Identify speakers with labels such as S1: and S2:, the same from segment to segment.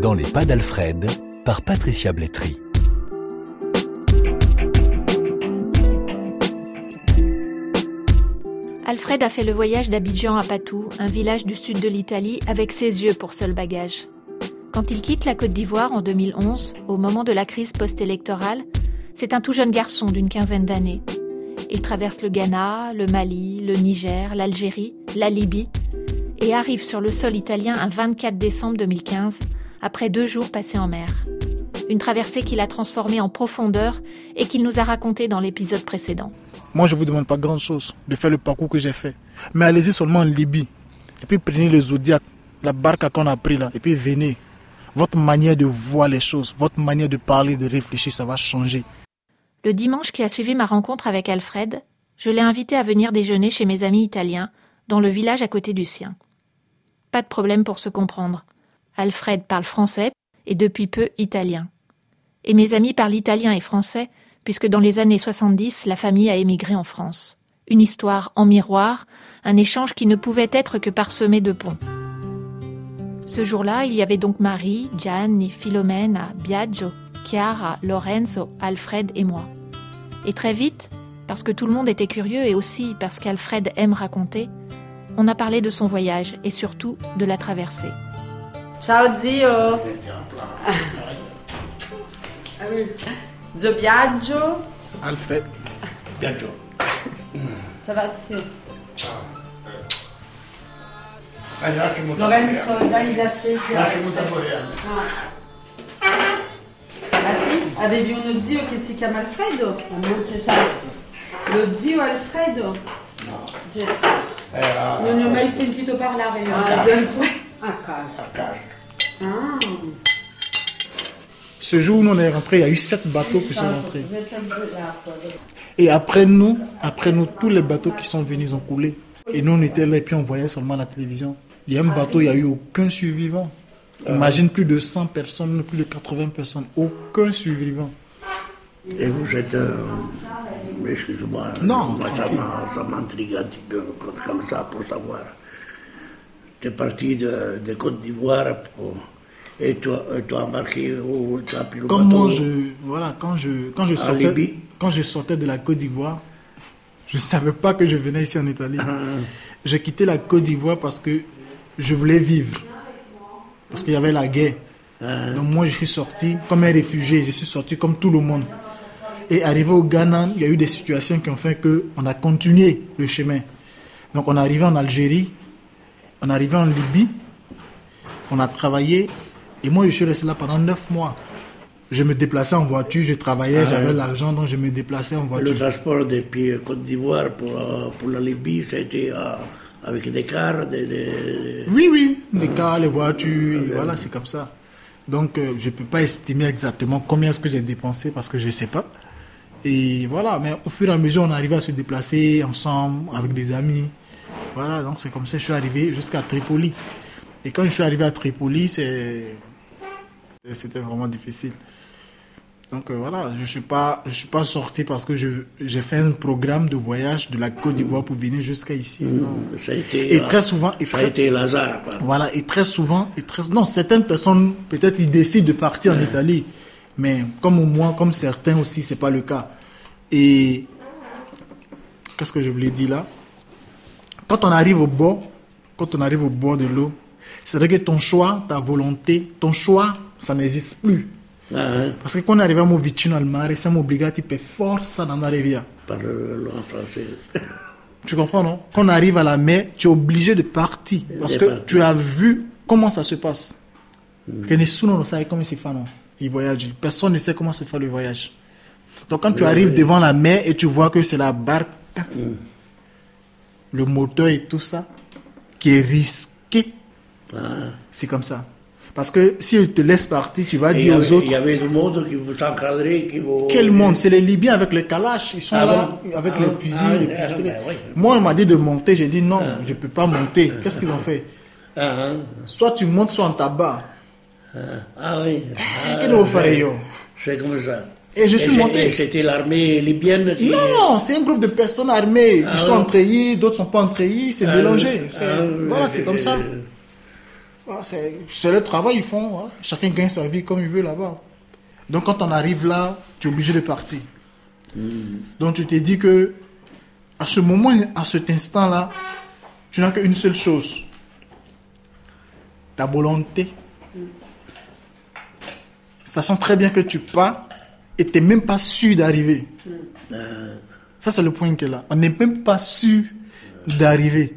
S1: Dans les pas d'Alfred, par Patricia Blétry.
S2: Alfred a fait le voyage d'Abidjan à Patou, un village du sud de l'Italie, avec ses yeux pour seul bagage. Quand il quitte la Côte d'Ivoire en 2011, au moment de la crise post-électorale, c'est un tout jeune garçon d'une quinzaine d'années. Il traverse le Ghana, le Mali, le Niger, l'Algérie, la Libye et arrive sur le sol italien un 24 décembre 2015, après deux jours passés en mer. Une traversée qu'il a transformée en profondeur et qu'il nous a raconté dans l'épisode précédent.
S3: Moi, je ne vous demande pas grand-chose de faire le parcours que j'ai fait. Mais allez-y seulement en Libye. Et puis prenez le Zodiac, la barque qu'on a pris là, et puis venez. Votre manière de voir les choses, votre manière de parler, de réfléchir, ça va changer.
S2: Le dimanche qui a suivi ma rencontre avec Alfred, je l'ai invité à venir déjeuner chez mes amis italiens, dans le village à côté du sien. Pas de problème pour se comprendre. Alfred parle français et depuis peu italien. Et mes amis parlent italien et français puisque dans les années 70, la famille a émigré en France. Une histoire en miroir, un échange qui ne pouvait être que parsemé de ponts. Ce jour-là, il y avait donc Marie, Gianni, Philomena, Biagio, Chiara, Lorenzo, Alfred et moi. Et très vite, parce que tout le monde était curieux et aussi parce qu'Alfred aime raconter, on a parlé de son voyage et surtout de la traversée.
S4: Ciao zio. Zio Biagio.
S3: Alfred.
S5: Biagio.
S4: Ça va zio.
S5: Dai, lasciami un
S4: Lorenzo, dai la sedia.
S5: Lasciami un tamburello.
S4: Ah. Ah sì? Avevi uno zio che si chiama Alfredo? Non c'è stato. Lo zio Alfredo?
S5: No.
S4: Cioè, Non ne ho mai sentito parlare.
S5: A
S4: Ah, zio Alfredo. A casa.
S5: a casa.
S4: Ah.
S3: Ce jour où on est rentré, il y a eu sept bateaux qui sont rentrés. Et après nous, après nous, tous les bateaux qui sont venus ont coulé. Et nous, on était là et puis on voyait seulement la télévision. Il y a un bateau, il n'y a eu aucun survivant. Imagine plus de 100 personnes, plus de 80 personnes, aucun survivant.
S5: Et vous êtes. euh, Excuse-moi.
S3: Non,
S5: Moi, ça m'intrigue un petit peu comme ça pour savoir. Tu es parti de, de Côte d'Ivoire et tu as, embarqué où tu as pris le
S3: Comme
S5: bateau
S3: moi, je, voilà, quand je, quand je sortais,
S5: Libye.
S3: quand je sortais de la Côte d'Ivoire, je ne savais pas que je venais ici en Italie.
S5: Ah.
S3: J'ai quitté la Côte d'Ivoire parce que je voulais vivre. Parce qu'il y avait la guerre.
S5: Ah.
S3: Donc moi, je suis sorti comme un réfugié. Je suis sorti comme tout le monde. Et arrivé au Ghana, il y a eu des situations qui ont fait qu'on a continué le chemin. Donc on est arrivé en Algérie, on est arrivé en Libye, on a travaillé. Et moi, je suis resté là pendant neuf mois. Je me déplaçais en voiture, je travaillais, j'avais l'argent, donc je me déplaçais en
S5: Le
S3: voiture.
S5: transport depuis Côte d'Ivoire pour, euh, pour la Libye, c'était euh, avec des cars, des, des-
S3: Oui, oui, les cars, les voitures, et voilà, c'est comme ça. Donc, euh, je ne peux pas estimer exactement combien est-ce que j'ai dépensé parce que je ne sais pas. Et voilà, mais au fur et à mesure, on arrivait à se déplacer ensemble, avec des amis. Voilà, donc c'est comme ça que je suis arrivé jusqu'à Tripoli. Et quand je suis arrivé à Tripoli, c'était vraiment difficile. Donc euh, voilà, je ne suis, pas- je suis pas sorti parce que j'ai fait un programme de voyage de la Côte d'Ivoire pour venir jusqu'à ici. Non.
S5: ça a été,
S3: Et très souvent, et
S5: ça a été Lazare.
S3: Voilà, et très souvent, et très, non, certaines personnes, peut-être, ils décident de partir en Italie, mais comme moi, comme certains aussi, c'est pas le cas. Et qu'est-ce que je voulais dire là? Quand on arrive au bord, quand on arrive au bord de l'eau, c'est vrai que ton choix, ta volonté, ton choix, ça n'existe plus.
S5: Ah, hein,
S3: Parce que quand on arrive à vicino al mare, siamo obbligati per forza ad andare via.
S5: parle en français.
S3: Tu comprends, non? Quand on arrive à la mer, tu es obligé de partir. Parce que tu as vu comment ça se passe. Que nessuno ne sait comment se fait, non? Il voyage. Personne ne sait comment se fait le voyage. Donc quand tu arrives devant la mer et tu vois que c'est la barque, le moteur et tout ça, qui est risqué,
S5: Ah.
S3: c'est comme ça. Parce que s'ils te laissent partir, tu vas
S5: Et
S3: dire aux autres,
S5: il y avait du monde qui vous encadrait, qui vous...
S3: quel monde? C'est les Libyens avec les kalash. Ils sont
S5: Ah
S3: là
S5: bon?
S3: avec
S5: Ah
S3: les
S5: bon?
S3: Fusils,
S5: Ah,
S3: les
S5: ah,
S3: pistolets.
S5: ben oui.
S3: Moi, on m'a dit de monter. J'ai dit non, je ne peux pas monter. Qu'est-ce qu'ils ont fait?
S5: Hein.
S3: Soit tu montes, soit on tabac.
S5: ah, oui.
S3: Che devo fare io
S5: C'est comme ça.
S3: Et je suis
S5: c'est-
S3: monté.
S5: et C'était l'armée libyenne qui...
S3: Non, c'est un groupe de personnes armées.
S5: Ah
S3: Ils sont
S5: ouais.
S3: entreillis, d'autres sont pas entreillis, c'est
S5: Ah,
S3: mélangé.
S5: Ah,
S3: voilà, c'est comme ça. Ah, c'est le travail, ils font. hein. Chacun gagne sa vie comme il veut là-bas. Donc quand on arrive là, tu es obligé de partir. Donc tu t'es dit que à ce moment, à cet instant-là, tu n'as qu'une seule chose. Ta volonté. Sachant très bien que tu pars et tu n'es même pas sûr d'arriver. Ça, c'est le point est là. On n'est même pas sûr d'arriver.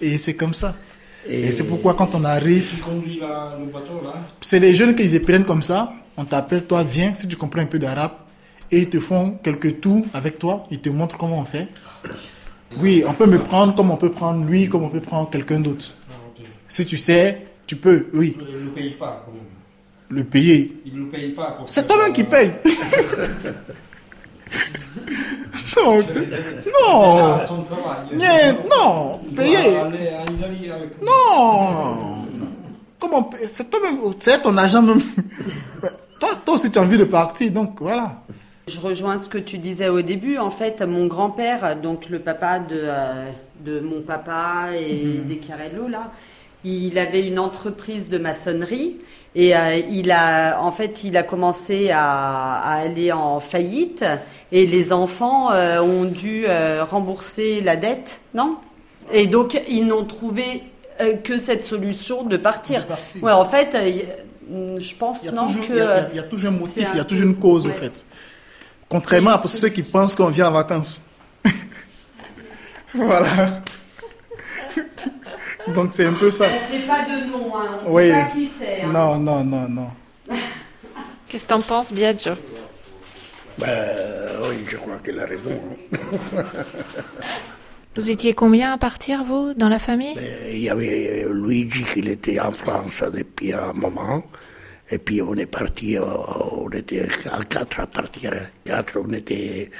S3: Et c'est comme ça. Et, c'est pourquoi quand on arrive, c'est les jeunes qui les prennent comme ça. On t'appelle, toi, viens, si tu comprends un peu d'arabe. Et ils te font quelques tours avec toi. Ils te montrent comment on fait. Oui, on peut me prendre comme on peut prendre lui, comme on peut prendre quelqu'un d'autre.
S6: Ah.
S3: Si tu sais, tu peux, oui,
S6: Il ne le paye pas.
S3: Le payer.
S6: Il ne le paye pas. pour
S3: C'est toi-même qui paye. non, non, non, payer. Non. Comment C'est toi-même, c'est ton agent même. Toi, toi aussi, tu as envie de partir, donc voilà.
S4: Je rejoins ce que tu disais au début. En fait, mon grand-père, donc le papa de, euh, de mon papa et des Carello, là, il avait une entreprise de maçonnerie. Et euh, il a, en fait, il a commencé à, à aller en faillite. Et les enfants euh, ont dû euh, rembourser la dette, non? Et donc, ils n'ont trouvé que cette solution de partir.
S3: De partir.
S4: Ouais, en fait, je pense
S3: Il y a,
S4: non
S3: toujours,
S4: que
S3: il y a- il y a toujours un motif, il y a toujours une cause,
S4: ouais.
S3: en fait. Contrairement à pour ceux qui pensent qu'on vient en vacances. voilà. Donc c'est un peu ça.
S4: On fait pas de nom, hein. on
S3: Oui.
S4: dit pas qui c'est. hein.
S3: Non, non, non, non.
S2: Qu'est-ce que t'en penses, Biagio?
S5: Ben, oui, je crois qu'il a raison. hein.
S2: Vous étiez combien à partir, vous, dans la famille?
S5: Et Il y avait Luigi qui était en France depuis un moment. Et puis on est parti, euh, on était à quatre à partir. Quatre, on était,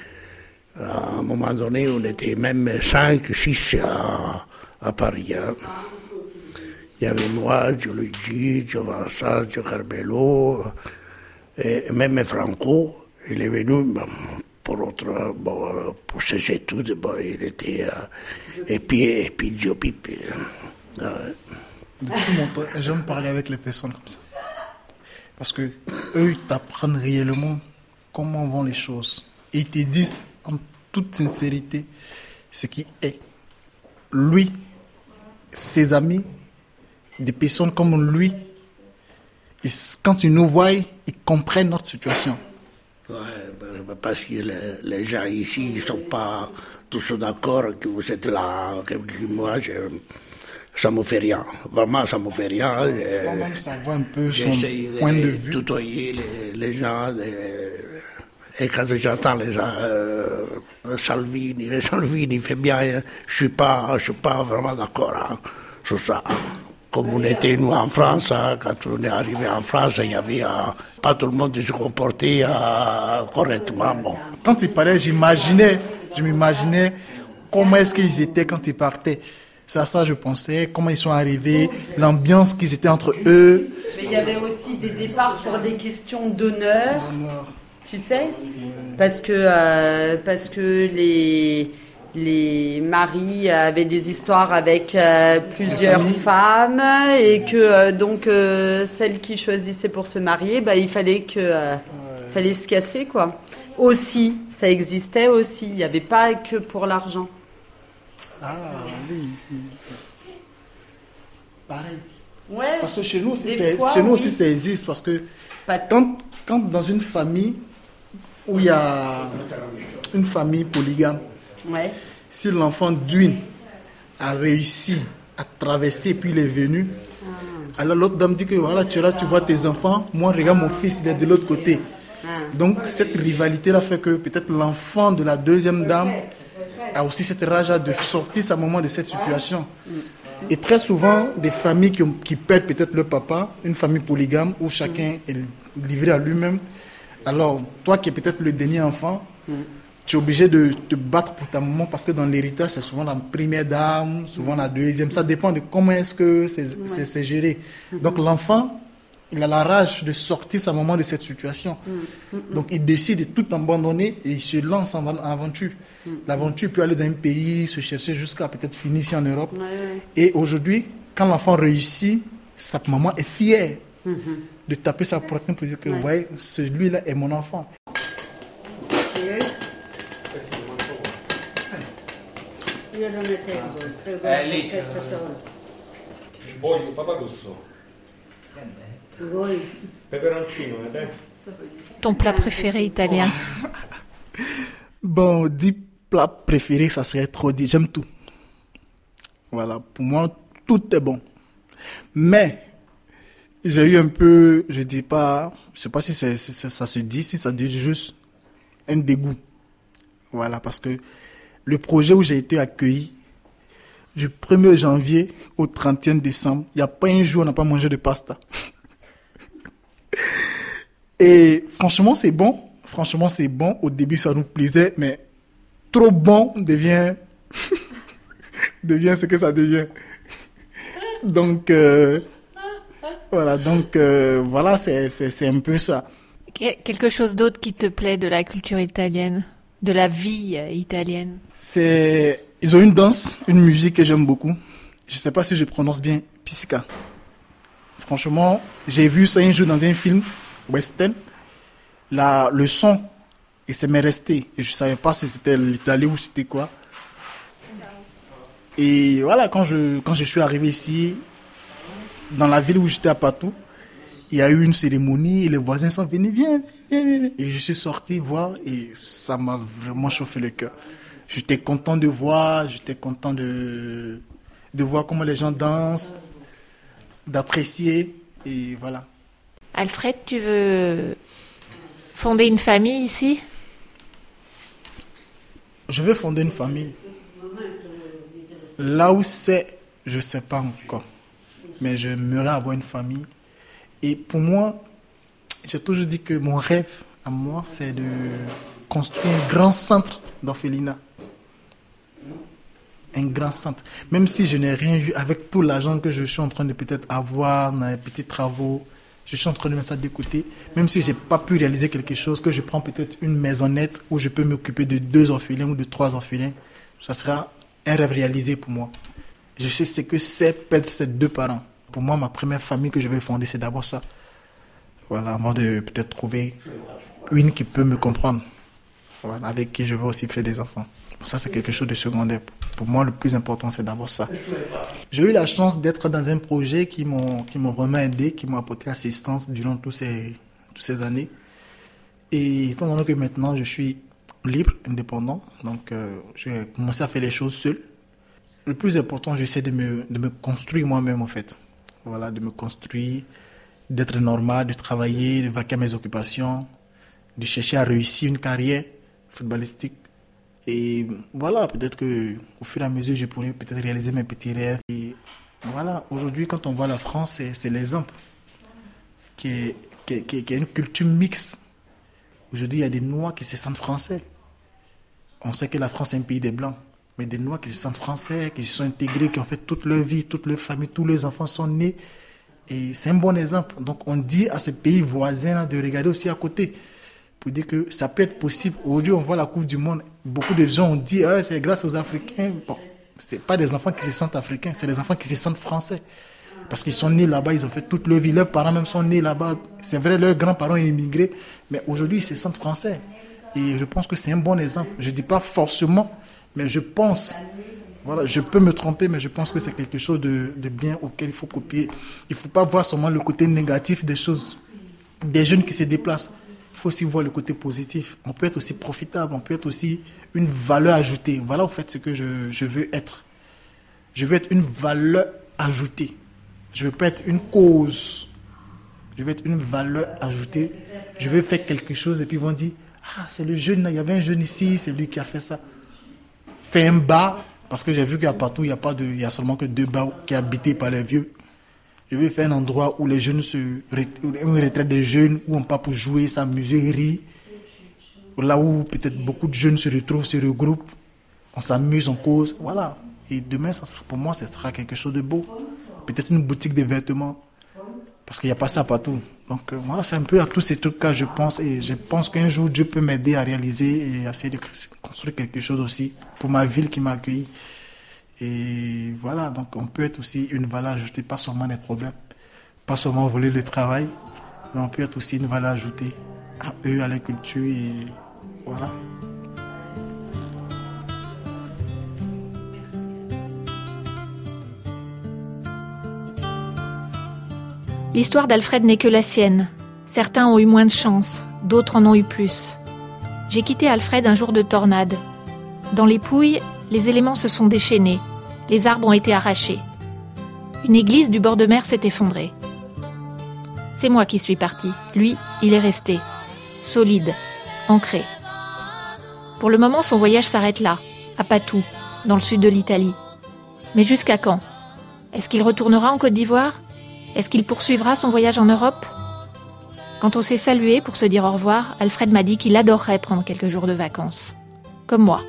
S5: à un moment donné, on était même cinq, six à, à Paris. hein. Il y avait moi, Gio Luigi, Gio Vincent, Gio Carmelo, et même Franco, il est venu pour autre, bon, pour ses études, bon, il était, euh, et puis, Gio Pipi.
S3: temps, j'aime parler avec les personnes comme ça. Parce que eux, ils t'apprennent réellement comment vont les choses. Ils te disent en toute sincérité ce qui est. Lui, ses amis, des personnes comme lui, ils- quand ils nous voient, ils comprennent notre situation.
S5: Ouais, ben, parce que les, les gens ici ne sont pas tous d'accord que vous êtes là, que, moi, je, ça me fait rien. Vraiment, ça me fait rien.
S3: Sans même savoir un peu son point de
S5: de
S3: vue.
S5: tutoyer les, les gens. les- et quand j'entends les gens, euh, Salvini, Salvini fait bien, hein, je suis pas, je suis pas vraiment d'accord hein, sur ça. Comme on était nous en France, hein, quand on est arrivé en France, il y avait euh, pas tout le monde se comportait euh, correctement. Bon.
S3: Quand ils parlaient, j'imaginais, je m'imaginais comment est-ce qu'ils étaient quand ils partaient. C'est à ça que je pensais, comment ils sont arrivés, l'ambiance qu'ils étaient entre eux.
S4: Mais il y avait aussi des départs pour des questions d'honneur, tu sais Parce que, euh, parce que les, les maris avaient des histoires avec euh, plusieurs femmes et que euh, donc celle qui choisissait pour se marier, bah, il fallait que fallait se casser quoi. Aussi, ça existait aussi. Il n'y avait pas que pour l'argent.
S3: Ah oui. Pareil.
S4: Ouais.
S3: Parce que chez nous aussi,
S4: Des
S3: c'est-
S4: fois,
S3: chez nous
S4: oui.
S3: aussi ça existe. Parce que quand, quand dans une famille où il y a une famille polygame,
S4: Ouais.
S3: si l'enfant d'une a réussi à traverser puis il est venu,
S4: Ah.
S3: alors l'autre dame dit que voilà, tu là, tu vois tes enfants, moi regarde mon fils, il est de l'autre côté.
S4: Ah.
S3: Donc cette rivalité-là fait que peut-être l'enfant de la deuxième dame a aussi cette rage de sortir sa maman de cette situation. Et très souvent, des familles qui, ont- qui perdent peut-être le papa, une famille polygame où chacun est livré à lui-même. Alors, toi qui es peut-être le dernier enfant, tu es obligé de te battre pour ta maman parce que dans l'héritage, c'est souvent la première dame, souvent la deuxième. Ça dépend de comment est-ce que c'est géré. Donc, l'enfant, il a la rage de sortir sa maman de cette situation. Donc, il décide de tout abandonner et il se lance en en aventure. L'aventure peut aller dans un pays, se chercher jusqu'à peut-être finir ici en Europe.
S4: Ouais, ouais.
S3: Et aujourd'hui, quand l'enfant réussit, sa maman est fière de taper sa poitrine pour dire que, vous voyez, celui-là est mon enfant.
S2: Ton plat préféré italien
S3: Bon, dix plats préférés, ça serait trop dit. J'aime tout. Voilà, pour moi, tout est bon. Mais, j'ai eu un peu, je dis pas, je sais pas si ça se dit, si ça dit juste un dégoût. Voilà, parce que le projet où j'ai été accueilli, du 1er janvier au 31 décembre, il n'y a pas un jour où on n'a pas mangé de pasta. Et franchement, c'est bon. Franchement, c'est bon. Au début, ça nous plaisait, mais trop bon devient, devient ce que ça devient. Donc, euh, voilà. Donc, euh, voilà, c'est, un peu ça.
S2: Que- Quelque chose d'autre qui te plaît de la culture italienne De la vie euh, italienne?
S3: C'est, ils ont une danse, une musique que j'aime beaucoup. Je sais pas si je prononce bien, Pisca. Franchement, j'ai vu ça un jour dans un film western. La, le son, et ça m'est resté. Et je savais pas si c'était l'Italie ou c'était quoi. Et voilà, quand je, quand je suis arrivé ici, dans la ville où j'étais à Patou, il y a eu une cérémonie et les voisins sont venus, viens, viens, viens, viens. Et je suis sorti voir et ça m'a vraiment chauffé le cœur. J'étais content de voir, j'étais content de, de voir comment les gens dansent, d'apprécier et voilà.
S2: Alfred, tu veux fonder une famille ici?
S3: Je veux fonder une famille. Là où c'est, je ne sais pas encore. Mais j'aimerais avoir une famille. Et pour moi, j'ai toujours dit que mon rêve à moi, c'est de construire un grand centre d'orphelinat. Un grand centre. Même si je n'ai rien eu avec tout l'argent que je suis en train de peut-être avoir dans les petits travaux, je suis en train de mettre ça de côté. Même si je n'ai pas pu réaliser quelque chose, que je prends peut-être une maisonnette où je peux m'occuper de deux orphelins ou de trois orphelins, ça sera un rêve réalisé pour moi. Je sais ce que c'est perdre ses deux parents. Pour moi, ma première famille que je vais fonder, c'est d'abord ça. Voilà, avant de peut-être trouver une qui peut me comprendre. Avec qui je veux aussi faire des enfants. Ça, c'est quelque chose de secondaire. Pour moi, le plus important, c'est d'abord ça. J'ai eu la chance d'être dans un projet qui m'ont vraiment aidé, qui m'ont apporté assistance durant tous ces, toutes ces années. Et étant donné que maintenant, je suis libre, indépendant, donc euh, j'ai commencé à faire les choses seul. Le plus important, j'essaie de me, de me construire moi-même, en fait. Voilà, de me construire, d'être normal, de travailler, de vaquer mes occupations, de chercher à réussir une carrière footballistique. Et voilà, peut-être que au fur et à mesure, je pourrais peut-être réaliser mes petits rêves. Et voilà, aujourd'hui, quand on voit la France, c'est- l'exemple qui est, qui, qui une culture mixte. Aujourd'hui, il y a des Noirs qui se sentent français. On sait que la France est un pays des Blancs, mais des Noirs qui se sentent français, qui se sont intégrés, qui ont fait toute leur vie, toute leur famille, tous les enfants sont nés. Et c'est un bon exemple. Donc on dit à ces pays voisins de regarder aussi à côté pour dire que ça peut être possible. Aujourd'hui, on voit la Coupe du Monde. Beaucoup de gens ont dit ah, c'est grâce aux Africains. Bon, c'est pas des enfants qui se sentent africains, c'est des enfants qui se sentent français. Parce qu'ils sont nés là-bas, ils ont fait toute leur vie. Leurs parents même sont nés là-bas. C'est vrai, leurs grands-parents ont immigré, mais aujourd'hui, ils se sentent français. Et je pense que c'est un bon exemple. Je dis pas forcément, mais je pense. Voilà, je peux me tromper, mais je pense que c'est quelque chose de, de bien auquel il faut copier. Il faut pas voir seulement le côté négatif des choses. Des jeunes qui se déplacent. Il faut aussi voir le côté positif. On peut être aussi profitable, on peut être aussi une valeur ajoutée. Voilà, au fait, ce que je, je veux être. Je veux être une valeur ajoutée. Je veux pas être une cause. Je veux être une valeur ajoutée. Je veux faire quelque chose et puis ils vont dire Ah, c'est le jeune, il y avait un jeune ici, c'est lui qui a fait ça. Fais un bar, parce que j'ai vu qu'il y a partout, il y a, a seulement que deux bars qui habités par les vieux. Je veux faire un endroit où les jeunes se. Une retraite des jeunes, où on part pour jouer, s'amuser, rire. Là où peut-être beaucoup de jeunes se retrouvent, se regroupent, on s'amuse, on cause. Voilà. Et demain, ça sera, pour moi, ce sera quelque chose de beau. Peut-être une boutique de vêtements. Parce qu'il n'y a pas ça partout. Donc euh, voilà, c'est un peu à tous ces trucs-là, je pense. Et je pense qu'un jour, Dieu peut m'aider à réaliser et à essayer de construire quelque chose aussi pour ma ville qui m'a accueilli. Et voilà, donc on peut être aussi une valeur ajoutée, pas seulement des problèmes. pas seulement voler le travail, mais on peut être aussi une valeur ajoutée à eux, à la culture et voilà.
S2: L'histoire d'Alfred n'est que la sienne. Certains ont eu moins de chance, d'autres en ont eu plus. J'ai quitté Alfred un jour de tornade. Dans les Pouilles, les éléments se sont déchaînés, les arbres ont été arrachés. Une église du bord de mer s'est effondrée. C'est moi qui suis parti. Lui, il est resté. Solide, ancré. Pour le moment, son voyage s'arrête là, à Patou, dans le sud de l'Italie. Mais jusqu'à quand? Est-ce qu'il retournera en Côte d'Ivoire? Est-ce qu'il poursuivra son voyage en Europe? Quand on s'est salué pour se dire au revoir, Alfred m'a dit qu'il adorerait prendre quelques jours de vacances. Comme moi.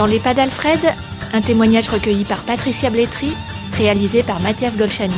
S2: Dans les pas d'Alfred, un témoignage recueilli par Patricia Blétry, réalisé par Mathias Golchani.